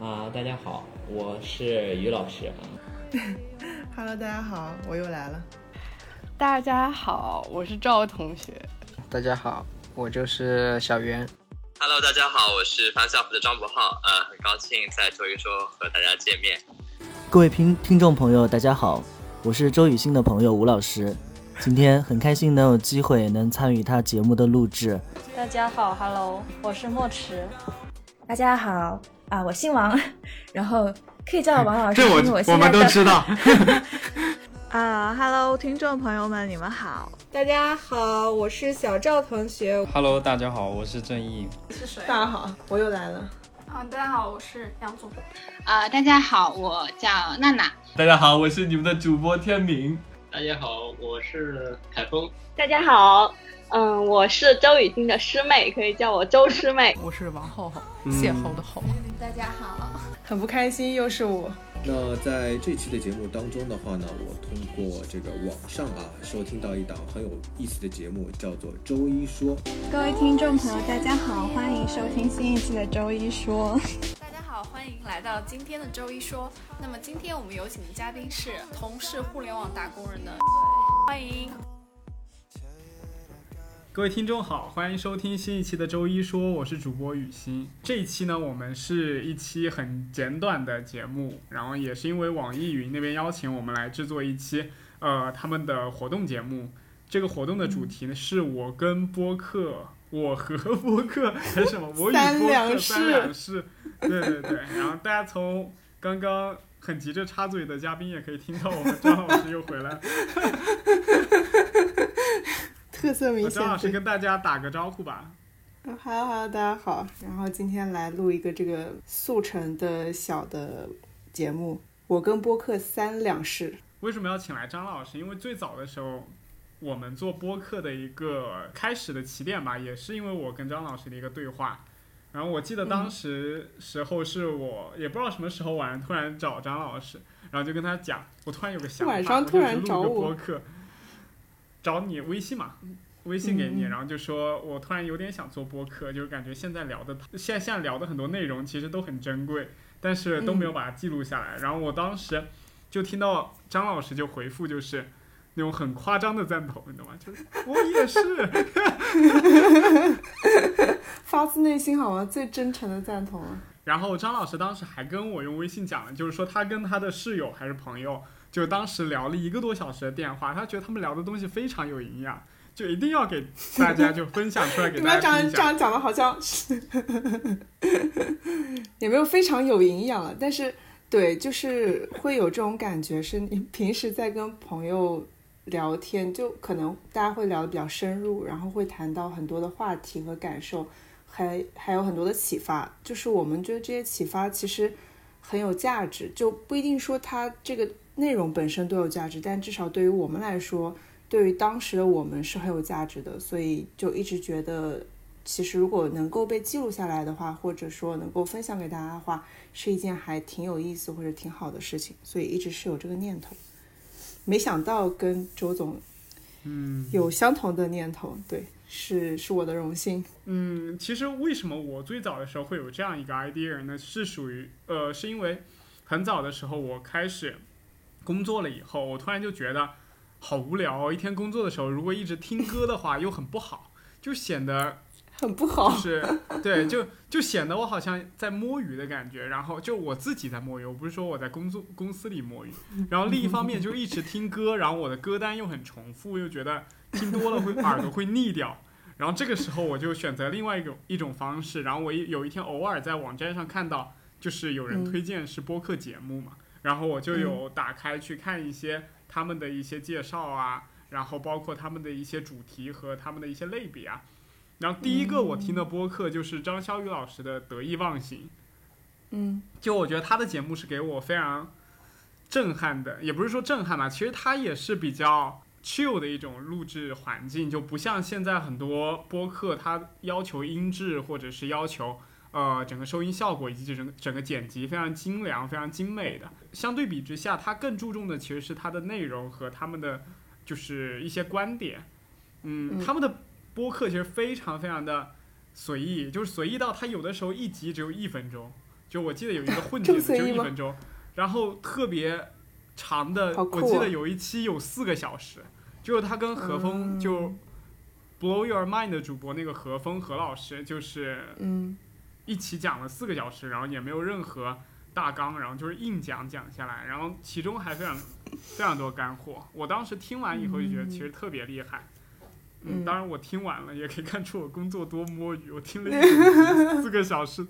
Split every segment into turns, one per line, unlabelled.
啊，大家好，我是于老师啊。
Hello，大家好，我又来了。
大家好，我是赵同学。
大家好，我就是小袁。
Hello，大家好，我是方校服的张博浩，呃，很高兴在周一说和大家见面。
各位听听众朋友，大家好，我是周雨欣的朋友吴老师。今天很开心能有机会能参与他节目的录制。
大家好，Hello，我是莫池。
大家好啊，我姓王，然后可以叫我王老师，
这我
我
我们都知道。
啊哈喽，听众朋友们，你们好。
大家好，我是小赵同学。
Hello，大家好，我是郑毅。
你是谁？
大家好，我又来了。
啊，大家好，我是杨总。
啊、大家好，我叫娜娜。
大家好，我是你们的主播天明。
大家好，我是凯峰。
大家好，嗯，我是周雨欣的师妹，可以叫我周师妹。
我是王厚厚，邂逅的逅。
大家好，
很不开心，又是我。
那在这期的节目当中的话呢，我通过这个网上啊收听到一档很有意思的节目，叫做《周一说》。
各位听众朋友，大家好，欢迎收听新一期的《周一说》。
大家好，欢迎来到今天的周一说。那么今天我们有请的嘉宾是同是互联网打工人的，欢迎。
各位听众好，欢迎收听新一期的周一说，我是主播雨欣。这一期呢，我们是一期很简短的节目，然后也是因为网易云那边邀请我们来制作一期呃他们的活动节目。这个活动的主题呢，是我跟播客，我和播客还 是什么？我与播客三两事。对对对，然后大家从刚刚很急着插嘴的嘉宾也可以听到，我们张老师又回来了。
特色明显。
张老师跟大家打个招呼吧。
哈喽哈喽，大家好。然后今天来录一个这个速成的小的节目，我跟播客三两事。
为什么要请来张老师？因为最早的时候，我们做播客的一个开始的起点吧，也是因为我跟张老师的一个对话。然后我记得当时时候是我、嗯、也不知道什么时候晚上突然找张老师，然后就跟他讲，我突然有个想法，
晚上突然找
我播客。找你微信嘛，微信给你，
嗯、
然后就说我突然有点想做播客，就是感觉现在聊的现在现在聊的很多内容其实都很珍贵，但是都没有把它记录下来。嗯、然后我当时就听到张老师就回复就是那种很夸张的赞同，你懂吗？就是我也是，
发自内心好吗？最真诚的赞同啊。
然后张老师当时还跟我用微信讲了，就是说他跟他的室友还是朋友。就当时聊了一个多小时的电话，他觉得他们聊的东西非常有营养，就一定要给大家就分享出来给 大家听一下。
这样讲的好像是也没有非常有营养了，但是对，就是会有这种感觉，是你平时在跟朋友聊天，就可能大家会聊得比较深入，然后会谈到很多的话题和感受，还还有很多的启发。就是我们觉得这些启发其实很有价值，就不一定说他这个。内容本身都有价值，但至少对于我们来说，对于当时的我们是很有价值的，所以就一直觉得，其实如果能够被记录下来的话，或者说能够分享给大家的话，是一件还挺有意思或者挺好的事情，所以一直是有这个念头。没想到跟周总，
嗯，
有相同的念头，对，是是我的荣幸。
嗯，其实为什么我最早的时候会有这样一个 idea 呢？是属于呃，是因为很早的时候我开始。工作了以后，我突然就觉得好无聊、哦。一天工作的时候，如果一直听歌的话，又很不好，就显得
很不好。
就是对，就就显得我好像在摸鱼的感觉。然后就我自己在摸鱼，我不是说我在工作公司里摸鱼。然后另一方面就一直听歌，然后我的歌单又很重复，又觉得听多了会耳朵会腻掉。然后这个时候我就选择另外一种一种方式。然后我有一天偶尔在网站上看到，就是有人推荐是播客节目嘛。嗯然后我就有打开去看一些他们的一些介绍啊，然后包括他们的一些主题和他们的一些类别啊。然后第一个我听的播客就是张潇雨老师的《得意忘形》。
嗯，
就我觉得他的节目是给我非常震撼的，也不是说震撼吧，其实他也是比较 chill 的一种录制环境，就不像现在很多播客他要求音质或者是要求。呃，整个收音效果以及整个整个剪辑非常精良、非常精美的。相对比之下，它更注重的其实是它的内容和他们的就是一些观点。嗯，
嗯
他们的播客其实非常非常的随意，就是随意到他有的时候一集只有一分钟，就我记得有一个混剪的就一分钟，然后特别长的，
啊、
我记得有一期有四个小时，就是他跟何峰
嗯
就 Blow Your Mind 的主播那个何峰何老师，就是
嗯
一起讲了四个小时，然后也没有任何大纲，然后就是硬讲讲下来，然后其中还非常非常多干货。我当时听完以后就觉得其实特别厉害。嗯，当然我听完了，也可以看出我工作多摸鱼。我听了一 四个小时。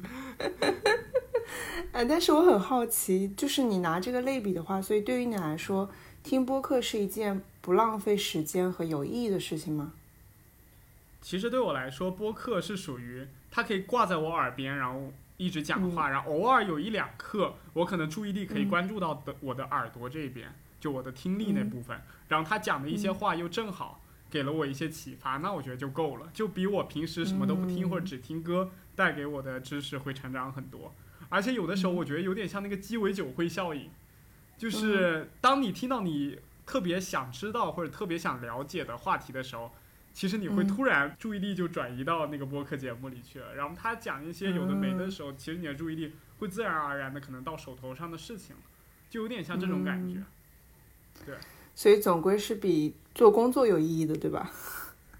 哎，但是我很好奇，就是你拿这个类比的话，所以对于你来说，听播客是一件不浪费时间和有意义的事情吗？
其实对我来说，播客是属于它可以挂在我耳边，然后一直讲话，
嗯、
然后偶尔有一两刻，我可能注意力可以关注到的我的耳朵这边，就我的听力那部分，
嗯、
然后他讲的一些话又正好。给了我一些启发，那我觉得就够了，就比我平时什么都不听、
嗯、
或者只听歌带给我的知识会成长很多。而且有的时候我觉得有点像那个鸡尾酒会效应，就是当你听到你特别想知道或者特别想了解的话题的时候，其实你会突然注意力就转移到那个播客节目里去了。然后他讲一些有的没的时候，其实你的注意力会自然而然的可能到手头上的事情，就有点像这种感觉。对。
所以总归是比做工作有意义的，对吧？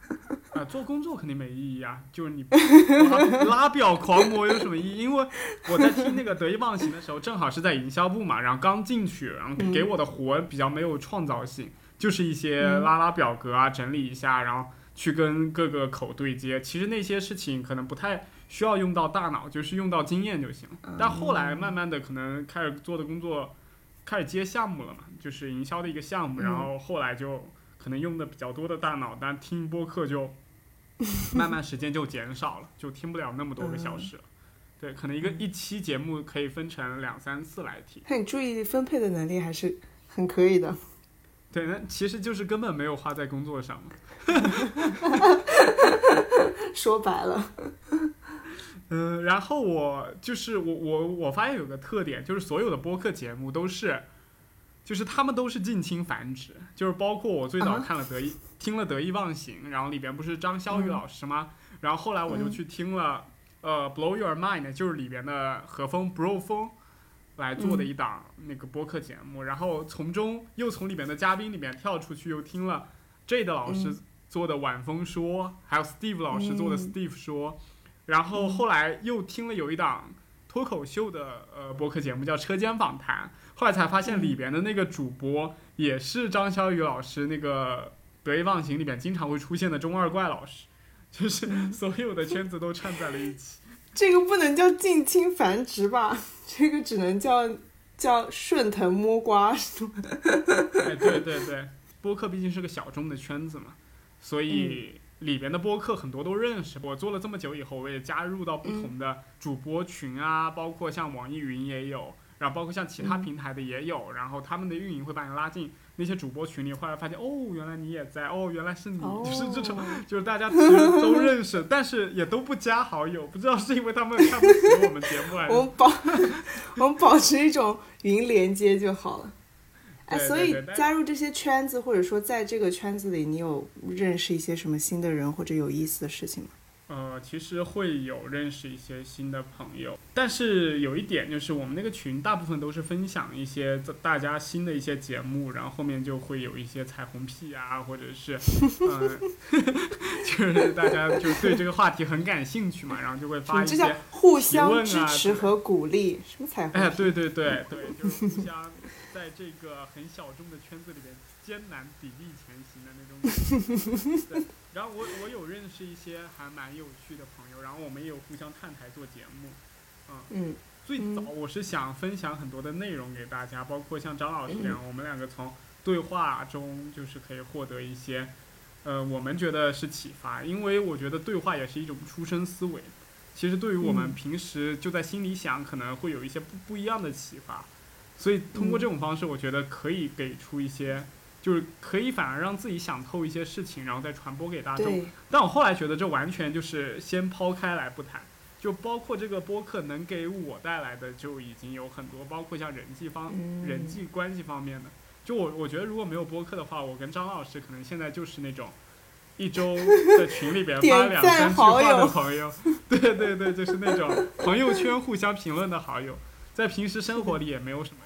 啊、呃，做工作肯定没意义啊！就是你 拉拉表狂魔有什么意义？因为我在听那个得意忘形的时候，正好是在营销部嘛，然后刚进去，然后给我的活比较没有创造性，嗯、就是一些拉拉表格啊，整理一下，然后去跟各个口对接。其实那些事情可能不太需要用到大脑，就是用到经验就行。但后来慢慢的可能开始做的工作。开始接项目了嘛，就是营销的一个项目，然后后来就可能用的比较多的大脑，但听播客就 慢慢时间就减少了，就听不了那么多个小时了。对，可能一个一期节目可以分成两三次来听。
那你注意力分配的能力还是很可以的。
对，那其实就是根本没有花在工作上嘛。
说白了。
嗯，然后我就是我我我发现有个特点，就是所有的播客节目都是，就是他们都是近亲繁殖，就是包括我最早看了得意、uh huh. 听了得意忘形，然后里边不是张潇雨老师吗？嗯、然后后来我就去听了、嗯、呃 Blow Your Mind，就是里边的和风 Bro 峰来做的一档那个播客节目，嗯、然后从中又从里面的嘉宾里面跳出去，又听了 Jade 老师做的晚风说，嗯、还有 Steve 老师做的 Steve 说。然后后来又听了有一档脱口秀的呃播客节目叫《车间访谈》，后来才发现里边的那个主播也是张小雨老师那个《得意忘形》里面经常会出现的中二怪老师，就是所有的圈子都串在了一起。
这个不能叫近亲繁殖吧？这个只能叫叫顺藤摸瓜。
哎，对对对，播客毕竟是个小众的圈子嘛，所以。嗯里边的播客很多都认识，我做了这么久以后，我也加入到不同的主播群啊，嗯、包括像网易云也有，然后包括像其他平台的也有，嗯、然后他们的运营会把你拉进那些主播群里，后来发现哦，原来你也在，哦，原来是你，
哦、
就是这种，就是大家其实都认识，但是也都不加好友，不知道是因为他们看不起我们节目还是
我们保 我们保持一种云连接就好了。哎，所以加入这些圈子，或者说在这个圈子里，你有认识一些什么新的人或者有意思的事情吗？
呃，其实会有认识一些新的朋友，但是有一点就是我们那个群大部分都是分享一些大家新的一些节目，然后后面就会有一些彩虹屁啊，或者是，呃，就是大家就对这个话题很感兴趣嘛，然后就会发一些、啊、
互相支持和鼓励，什么彩虹？
哎，对对 对对，就是互相。在这个很小众的圈子里边艰难砥砺前行的那种对，然后我我有认识一些还蛮有趣的朋友，然后我们也有互相探台做节目，嗯，
嗯。
最早我是想分享很多的内容给大家，包括像张老师这样，我们两个从对话中就是可以获得一些，呃，我们觉得是启发，因为我觉得对话也是一种出生思维，其实对于我们平时就在心里想，可能会有一些不不一样的启发。所以通过这种方式，我觉得可以给出一些，就是可以反而让自己想透一些事情，然后再传播给大众。但我后来觉得这完全就是先抛开来不谈，就包括这个播客能给我带来的就已经有很多，包括像人际方、
嗯、
人际关系方面的。就我我觉得如果没有播客的话，我跟张老师可能现在就是那种一周 在群里边发两三句话的朋友，对对对，就是那种朋友圈互相评论的好友，在平时生活里也没有什么。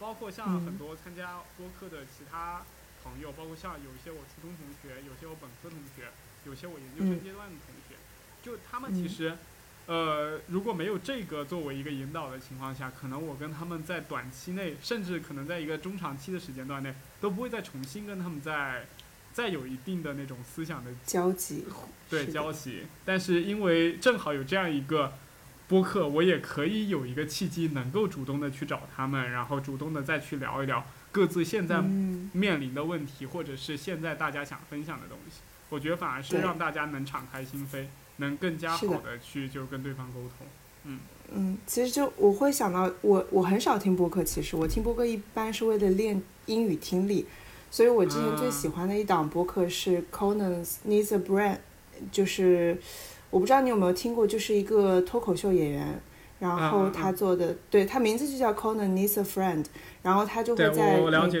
包括像很多参加播客的其他朋友，包括像有一些我初中同学，有些我本科同学，有些我研究生阶段的同学，就他们其实。呃，如果没有这个作为一个引导的情况下，可能我跟他们在短期内，甚至可能在一个中长期的时间段内，都不会再重新跟他们在再有一定的那种思想的
交集，
对交集。但是因为正好有这样一个播客，我也可以有一个契机，能够主动的去找他们，然后主动的再去聊一聊各自现在面临的问题，或者是现在大家想分享的东西。我觉得反而是让大家能敞开心扉。能更加好的去就跟对方沟通，嗯
嗯，其实就我会想到我我很少听播客，其实我听播客一般是为了练英语听力，所以我之前最喜欢的一档播客是 Conan's Needs a Brain，就是我不知道你有没有听过，就是一个脱口秀演员，然后他做的，对他名字就叫 Conan Needs a Friend，然后他就会在那个，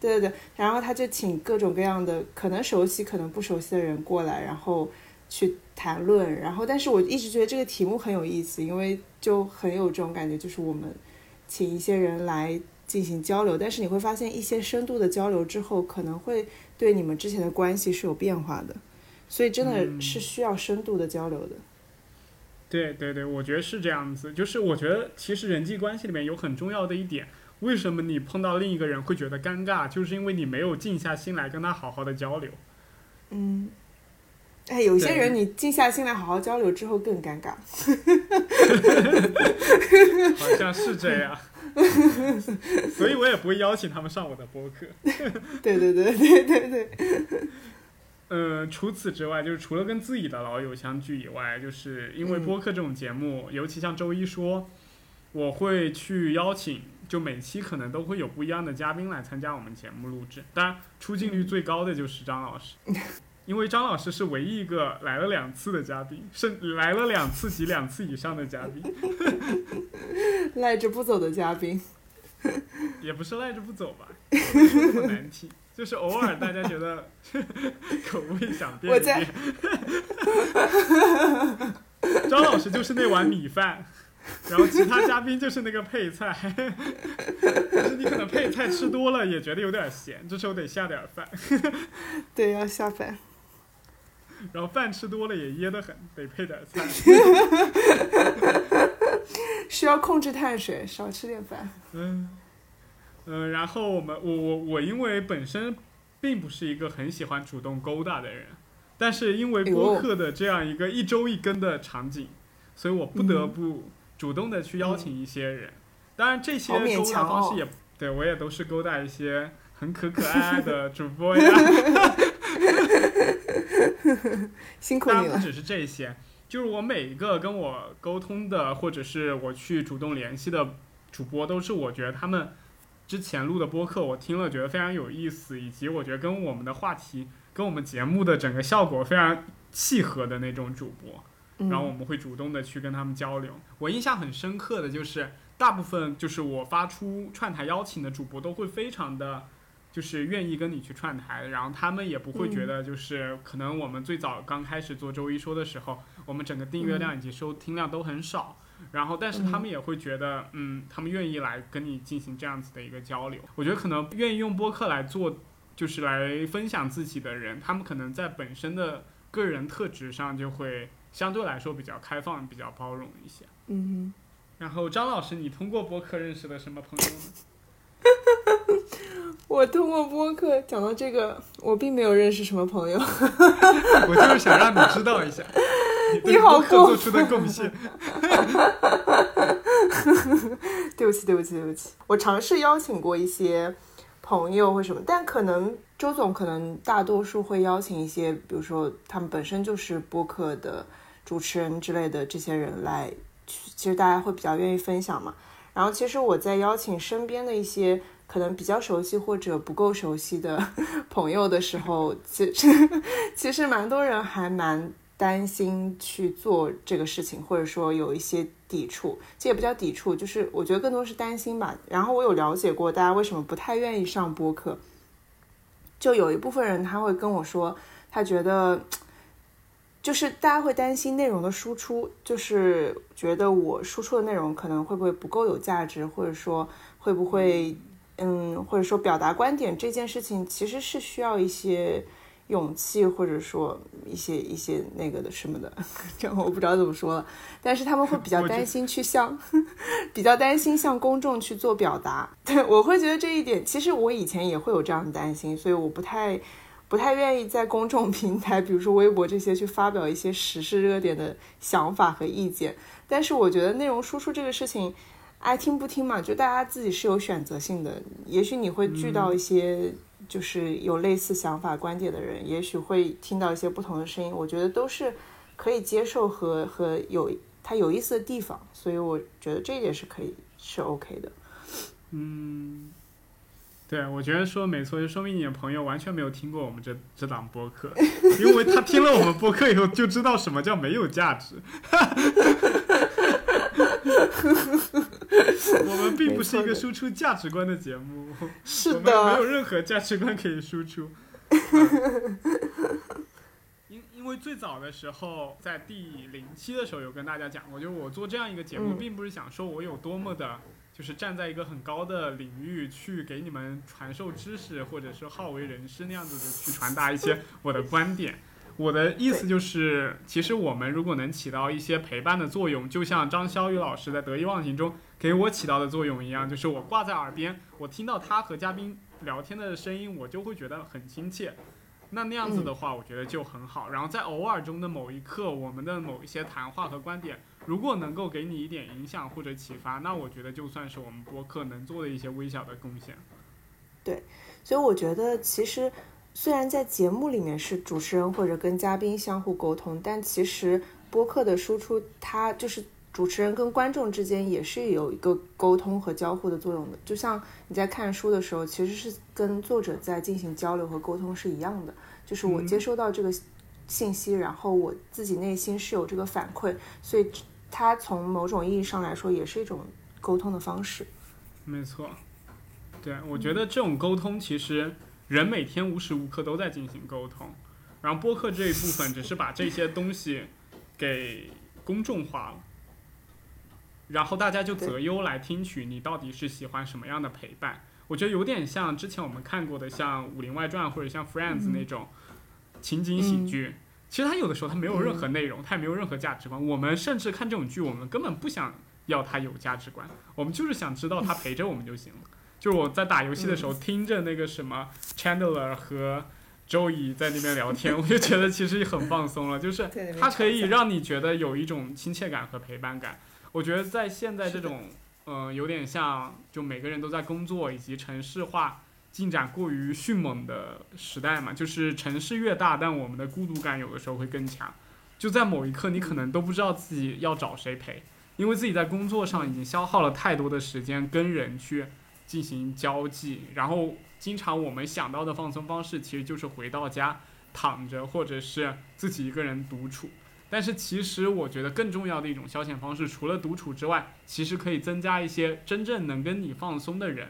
对对对，然后他就请各种各样的可能熟悉可能不熟悉的人过来，然后。去谈论，然后，但是我一直觉得这个题目很有意思，因为就很有这种感觉，就是我们请一些人来进行交流，但是你会发现一些深度的交流之后，可能会对你们之前的关系是有变化的，所以真的是需要深度的交流的。
对对对，我觉得是这样子，就是我觉得其实人际关系里面有很重要的一点，为什么你碰到另一个人会觉得尴尬，就是因为你没有静下心来跟他好好的交流。
嗯。哎，有些人你静下心来好好交流之后更尴尬
好像是这样，所以我也不会邀请他们上我的播客。
对对对对对对。
嗯，除此之外，就是除了跟自己的老友相聚以外，就是因为播客这种节目，尤其像周一说，我会去邀请，就每期可能都会有不一样的嘉宾来参加我们节目录制。当然，出镜率最高的就是张老师。因为张老师是唯一一个来了两次的嘉宾，是来了两次及两次以上的嘉宾，
赖着不走的嘉宾，
也不是赖着不走吧，这么难听，就是偶尔大家觉得 口味想变一变，张老师就是那碗米饭，然后其他嘉宾就是那个配菜，但是你可能配菜吃多了也觉得有点咸，这时候得下点饭，
对，要下饭。
然后饭吃多了也噎得很，得配点菜。
需要控制碳水，少吃点饭。
嗯，嗯，然后我们，我我我，因为本身并不是一个很喜欢主动勾搭的人，但是因为播客的这样一个一周一更的场景，所以我不得不主动的去邀请一些人。当然，这些勾搭方式也对我也都是勾搭一些很可可爱爱的主播呀。
辛苦你了。
不只是这些，就是我每一个跟我沟通的，或者是我去主动联系的主播，都是我觉得他们之前录的播客，我听了觉得非常有意思，以及我觉得跟我们的话题、跟我们节目的整个效果非常契合的那种主播。然后我们会主动的去跟他们交流。我印象很深刻的就是，大部分就是我发出串台邀请的主播都会非常的。就是愿意跟你去串台，然后他们也不会觉得就是可能我们最早刚开始做周一说的时候，我们整个订阅量以及收听量都很少，然后但是他们也会觉得，嗯，他们愿意来跟你进行这样子的一个交流。我觉得可能愿意用播客来做，就是来分享自己的人，他们可能在本身的个人特质上就会相对来说比较开放、比较包容一些。
嗯哼。
然后张老师，你通过播客认识了什么朋友呢？
我通过播客讲到这个，我并没有认识什么朋友。
我就是想让你知道一下，
你好过
做出的贡献。
对不起，对不起，对不起。我尝试邀请过一些朋友或什么，但可能周总可能大多数会邀请一些，比如说他们本身就是播客的主持人之类的这些人来，其实大家会比较愿意分享嘛。然后其实我在邀请身边的一些。可能比较熟悉或者不够熟悉的 朋友的时候，其实 其实蛮多人还蛮担心去做这个事情，或者说有一些抵触。这也不叫抵触，就是我觉得更多是担心吧。然后我有了解过大家为什么不太愿意上播客，就有一部分人他会跟我说，他觉得就是大家会担心内容的输出，就是觉得我输出的内容可能会不会不够有价值，或者说会不会嗯，或者说表达观点这件事情其实是需要一些。勇气，或者说一些一些那个的什么的，这我不知道怎么说了。但是他们会比较担心去向，比较担心向公众去做表达。对 我会觉得这一点，其实我以前也会有这样的担心，所以我不太不太愿意在公众平台，比如说微博这些去发表一些时事热点的想法和意见。但是我觉得内容输出这个事情，爱听不听嘛，就大家自己是有选择性的。也许你会聚到一些。就是有类似想法、观点的人，也许会听到一些不同的声音。我觉得都是可以接受和和有它有意思的地方，所以我觉得这一点是可以是 OK 的。
嗯，对，我觉得说没错，就说明你的朋友完全没有听过我们这这档播客，因为他听了我们播客以后就知道什么叫没有价值。哈哈哈哈哈哈 我们并不是一个输出价值观的节目，
是
的，没有任何价值观可以输出。因因为最早的时候，在第零期的时候有跟大家讲过，就是我做这样一个节目，并不是想说我有多么的，就是站在一个很高的领域去给你们传授知识，或者是好为人师那样子的去传达一些我的观点。我的意思就是，其实我们如果能起到一些陪伴的作用，就像张潇雨老师在《得意忘形》中给我起到的作用一样，就是我挂在耳边，我听到他和嘉宾聊天的声音，我就会觉得很亲切。那那样子的话，我觉得就很好。然后在偶尔中的某一刻，我们的某一些谈话和观点，如果能够给你一点影响或者启发，那我觉得就算是我们播客能做的一些微小的贡献。
对，所以我觉得其实。虽然在节目里面是主持人或者跟嘉宾相互沟通，但其实播客的输出，它就是主持人跟观众之间也是有一个沟通和交互的作用的。就像你在看书的时候，其实是跟作者在进行交流和沟通是一样的。就是我接收到这个信息，然后我自己内心是有这个反馈，所以它从某种意义上来说也是一种沟通的方式。
没错，对我觉得这种沟通其实。人每天无时无刻都在进行沟通，然后播客这一部分只是把这些东西给公众化了，然后大家就择优来听取你到底是喜欢什么样的陪伴。我觉得有点像之前我们看过的像《武林外传》或者像《Friends》那种情景喜剧。其实它有的时候它没有任何内容，它也没有任何价值观。我们甚至看这种剧，我们根本不想要它有价值观，我们就是想知道它陪着我们就行了。就是我在打游戏的时候，听着那个什么 Chandler 和 Joey 在那边聊天，我就觉得其实很放松了。就是它可以让你觉得有一种亲切感和陪伴感。我觉得在现在这种，嗯，有点像就每个人都在工作以及城市化进展过于迅猛的时代嘛，就是城市越大，但我们的孤独感有的时候会更强。就在某一刻，你可能都不知道自己要找谁陪，因为自己在工作上已经消耗了太多的时间跟人去。进行交际，然后经常我们想到的放松方式其实就是回到家躺着，或者是自己一个人独处。但是其实我觉得更重要的一种消遣方式，除了独处之外，其实可以增加一些真正能跟你放松的人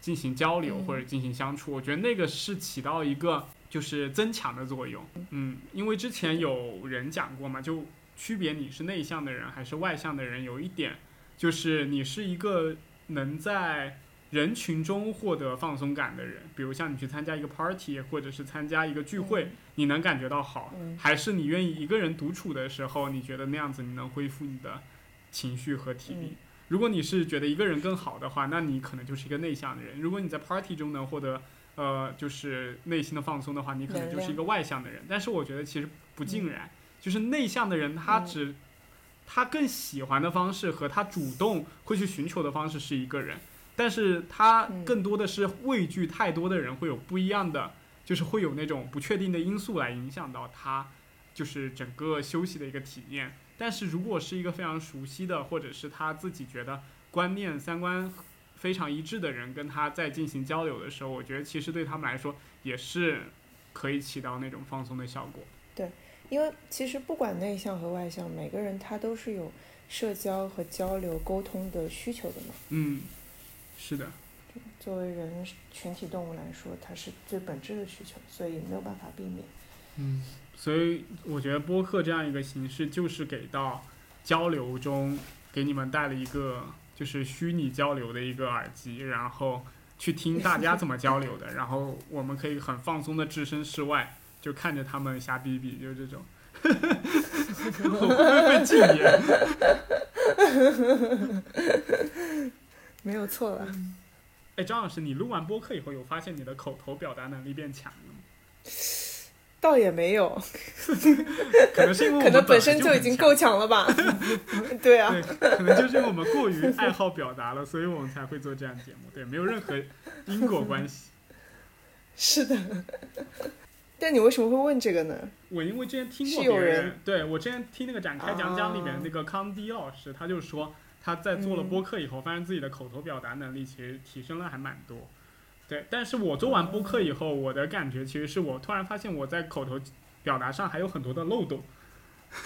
进行交流或者进行相处。我觉得那个是起到一个就是增强的作用。嗯，因为之前有人讲过嘛，就区别你是内向的人还是外向的人，有一点就是你是一个能在人群中获得放松感的人，比如像你去参加一个 party，或者是参加一个聚会，你能感觉到好，还是你愿意一个人独处的时候，你觉得那样子你能恢复你的情绪和体力？如果你是觉得一个人更好的话，那你可能就是一个内向的人。如果你在 party 中能获得呃就是内心的放松的话，你可能就是一个外向的人。但是我觉得其实不尽然，就是内向的人他只他更喜欢的方式和他主动会去寻求的方式是一个人。但是他更多的是畏惧太多的人会有不一样的，就是会有那种不确定的因素来影响到他，就是整个休息的一个体验。但是如果是一个非常熟悉的，或者是他自己觉得观念三观非常一致的人，跟他在进行交流的时候，我觉得其实对他们来说也是可以起到那种放松的效果。
对，因为其实不管内向和外向，每个人他都是有社交和交流沟通的需求的嘛。
嗯。是的，
作为人群体动物来说，它是最本质的需求，所以没有办法避免。
嗯，所以我觉得播客这样一个形式，就是给到交流中给你们带了一个就是虚拟交流的一个耳机，然后去听大家怎么交流的，然后我们可以很放松的置身事外，就看着他们瞎逼逼，就是这种。我会不会被禁言？
没有错了。
哎，张老师，你录完播客以后，有发现你的口头表达能力变强了吗？
倒也没有，
可能是因为
可能本身
就
已经够强了吧？对啊，
对，可能就是因为我们过于爱好表达了，所以我们才会做这样节目。对，没有任何因果关系。
是的。但你为什么会问这个呢？
我因为之前听过别人，对我之前听那个展开讲讲里面那个康迪老师，他就说他在做了播客以后，发现自己的口头表达能力其实提升了还蛮多。对，但是我做完播客以后，我的感觉其实是我突然发现我在口头表达上还有很多的漏洞，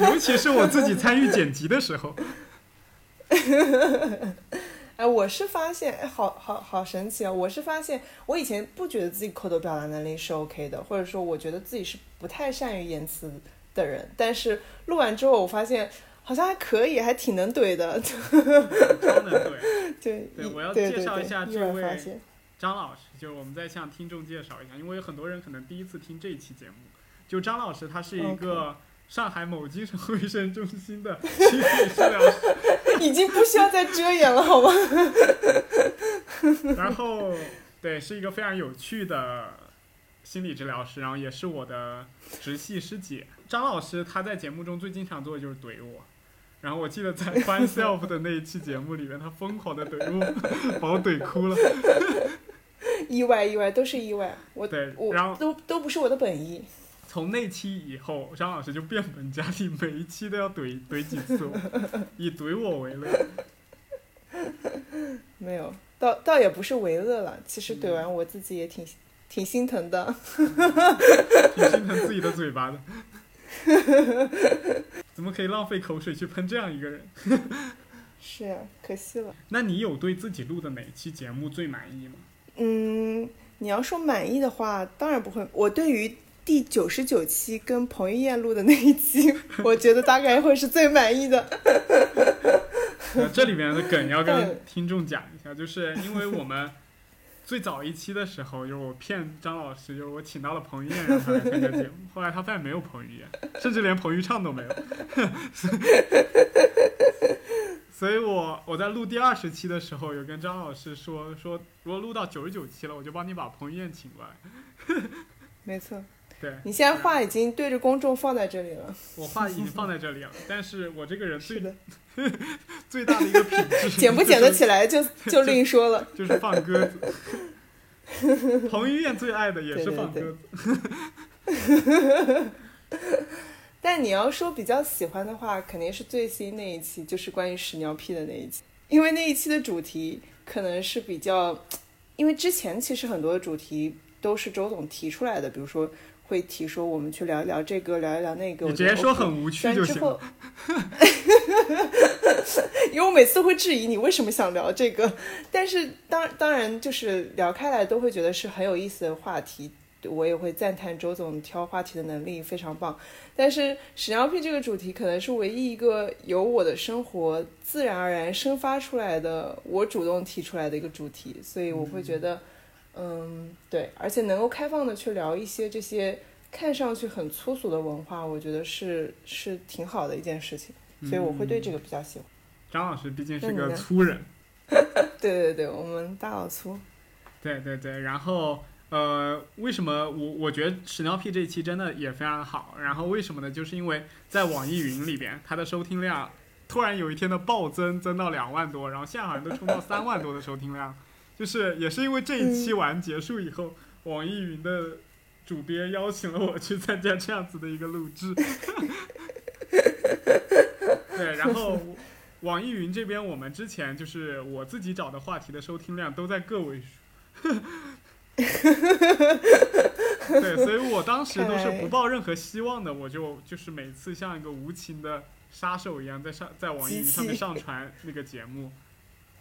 尤其是我自己参与剪辑的时候。
哎，我是发现，哎，好好好神奇啊！我是发现，我以前不觉得自己口头表达能力是 OK 的，或者说我觉得自己是不太善于言辞的人。但是录完之后，我发现好像还可以，还挺能怼的。
超能怼。
对
对，我要介绍一下这位张老师，就是我们再向听众介绍一下，因为有很多人可能第一次听这一期节目。就张老师，他是一个。上海某精神卫生中心的心理治疗师，
已经不需要再遮掩了，好吗？
然后，对，是一个非常有趣的心理治疗师，然后也是我的直系师姐。张老师他在节目中最经常做的就是怼我，然后我记得在 Fun Self 的那一期节目里面，他疯狂的怼我，把我怼哭了。
意外，意外，都是意外。我
对，
我
然后
都都不是我的本意。
从那期以后，张老师就变本加厉，每一期都要怼 怼几次我，以怼我为乐。
没有，倒倒也不是为乐了。其实怼完我自己也挺挺心疼的，
挺心疼自己的嘴巴的。怎么可以浪费口水去喷这样一个人？
是啊，可惜了。
那你有对自己录的哪期节目最满意吗？
嗯，你要说满意的话，当然不会。我对于第九十九期跟彭于晏录的那一期，我觉得大概会是最满意的。
这里面的梗要跟 听众讲一下，就是因为我们最早一期的时候，就是我骗张老师，就是我请到了彭于晏让他来参加节目，后来他发现没有彭于晏，甚至连彭昱畅都没有。所以我我在录第二十期的时候，有跟张老师说说，如果录到九十九期了，我就帮你把彭于晏请过来。
没错。
对
你现在话已经对着公众放在这里了，
我话已经放在这里了，但是我这个人最 最大的一个品质，
捡不捡得起来就就另说了，
就是放鸽子。彭于晏最爱的也是放鸽
子。但你要说比较喜欢的话，肯定是最新那一期，就是关于屎尿屁的那一期，因为那一期的主题可能是比较，因为之前其实很多主题都是周总提出来的，比如说。会提说我们去聊一聊这个，聊一聊那个。
你直接说很无趣就行。
因为我每次会质疑你为什么想聊这个，但是当当然就是聊开来都会觉得是很有意思的话题，我也会赞叹周总挑话题的能力非常棒。但是屎尿屁这个主题可能是唯一一个由我的生活自然而然生发出来的，我主动提出来的一个主题，所以我会觉得。嗯，对，而且能够开放的去聊一些这些看上去很粗俗的文化，我觉得是是挺好的一件事情，所以我会对这个比较喜欢。
张老师毕竟是个粗人，
对对对，我们大老粗。
对对对，然后呃，为什么我我觉得屎尿屁这一期真的也非常好？然后为什么呢？就是因为在网易云里边，它的收听量突然有一天的暴增，增到两万多，然后现在好像都冲到三万多的收听量。就是也是因为这一期完结束以后，网易云的主编邀请了我去参加这样子的一个录制。对，然后网易云这边我们之前就是我自己找的话题的收听量都在个位数。对，所以我当时都是不抱任何希望的，我就就是每次像一个无情的杀手一样在上在网易云上面上传那个节目。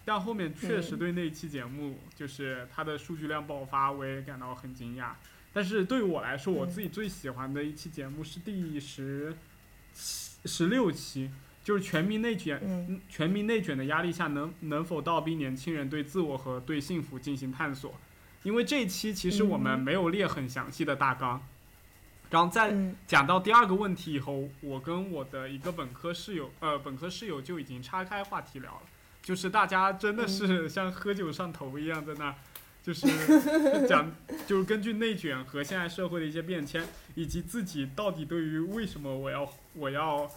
但后面确实对那期节目，就是它的数据量爆发，我也感到很惊讶。但是对于我来说，我自己最喜欢的一期节目是第十七、十六期，就是全民内卷，
嗯。
全民内卷的压力下，能能否倒逼年轻人对自我和对幸福进行探索？因为这一期其实我们
嗯。
没有列很详细的大纲，然后在
嗯。
讲到第二个问题以后，我跟我的一个本科室友，呃，本科室友就已经岔开话题聊了，就是大家真的是像喝酒上头一样在那儿，就是 讲，就是根据内卷和现在社会的一些变迁，以及自己到底对于为什么我要我要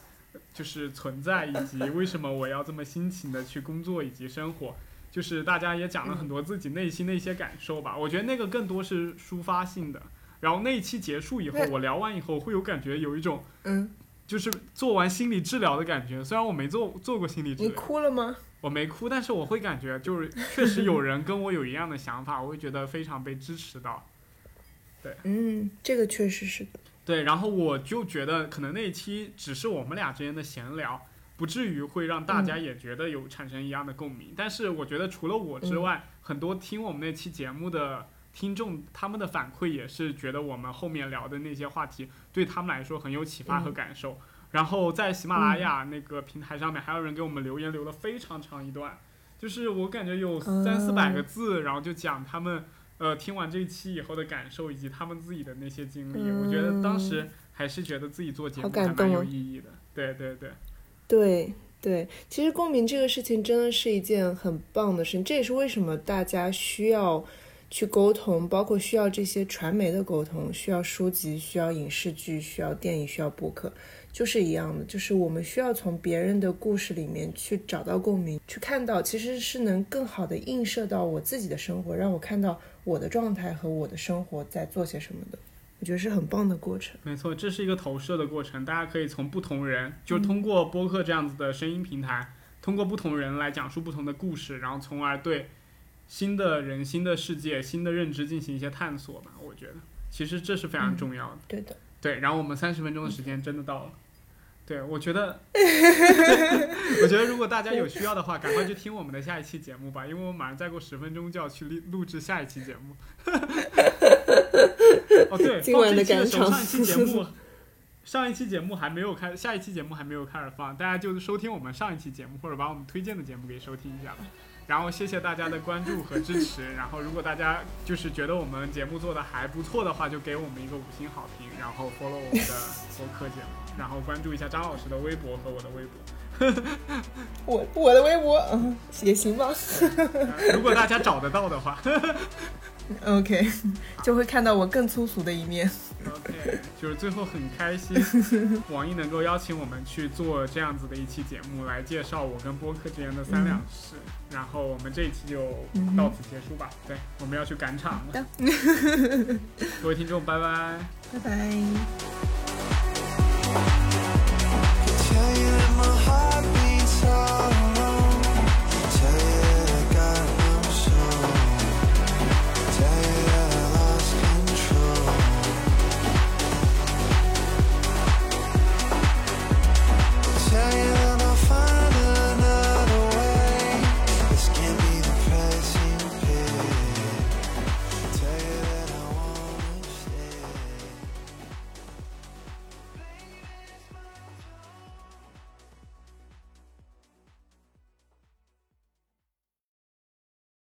就是存在，以及为什么我要这么辛勤的去工作以及生活。就是大家也讲了很多自己内心的一些感受吧，我觉得那个更多是抒发性的。然后那一期结束以后，我聊完以后会有感觉，有一种
嗯，
就是做完心理治疗的感觉。虽然我没做做过心理治疗你，
哭了吗？
我没哭，但是我会感觉就是确实有人跟我有一样的想法，我会觉得非常被支持到。对
嗯，这个确实是的。
对，然后我就觉得可能那一期只是我们俩之间的闲聊，不至于会让大家也觉得有产生一样的共鸣。但是我觉得除了我之外，很多听我们那期节目的听众，他们的反馈也是觉得我们后面聊的那些话题对他们来说很有启发和感受。然后在喜马拉雅那个平台上面，还有人给我们留言留了非常长一段，就是我感觉有三四百个字，然后就讲他们呃听完这一期以后的感受，以及他们自己的那些经历。我觉得当时还是觉得自己做节目还蛮有意义的。对对对。
对对，其实共鸣这个事情真的是一件很棒的事情，这也是为什么大家需要去沟通，包括需要这些传媒的沟通，需要书籍，需要影视剧，需要电影，需要播客，就是一样的，就是我们需要从别人的故事里面去找到共鸣，去看到其实是能更好的映射到我自己的生活，让我看到我的状态和我的生活在做些什么的，我觉得是很棒的过程。
没错，这是一个投射的过程，大家可以从不同人，就是通过播客这样子的声音平台，通过不同人来讲述不同的故事，然后从而对新的人、新的世界、新的认知进行一些探索吧。我觉得，其实这是非常重要的。
对的，
对，然后我们三十分钟的时间真的到了。对，我觉得，我觉得如果大家有需要的话，赶快去听我们的下一期节目吧，因为我马上再过十分钟就要去录录制下一期节目。哦，对，
今晚的
放这期的时候，
赶场
上一期节目，上一期节目还没有开，下一期节目还没有开始放，大家就收听我们上一期节目，或者把我们推荐的节目给收听一下吧。然后谢谢大家的关注和支持。然后如果大家就是觉得我们节目做的还不错的话，就给我们一个五星好评，然后 follow 我们的播客节目，然后关注一下张老师的微博和我的微博。
我我的微博，嗯，也行吧。
如果大家找得到的话
OK，就会看到我更粗俗的一面。
，OK，就是最后很开心，网易能够邀请我们去做这样子的一期节目，来介绍我跟播客之间的三两事。然后我们这一期就到此结束吧。对，我们要去赶场了。各位听众，拜拜。
拜拜。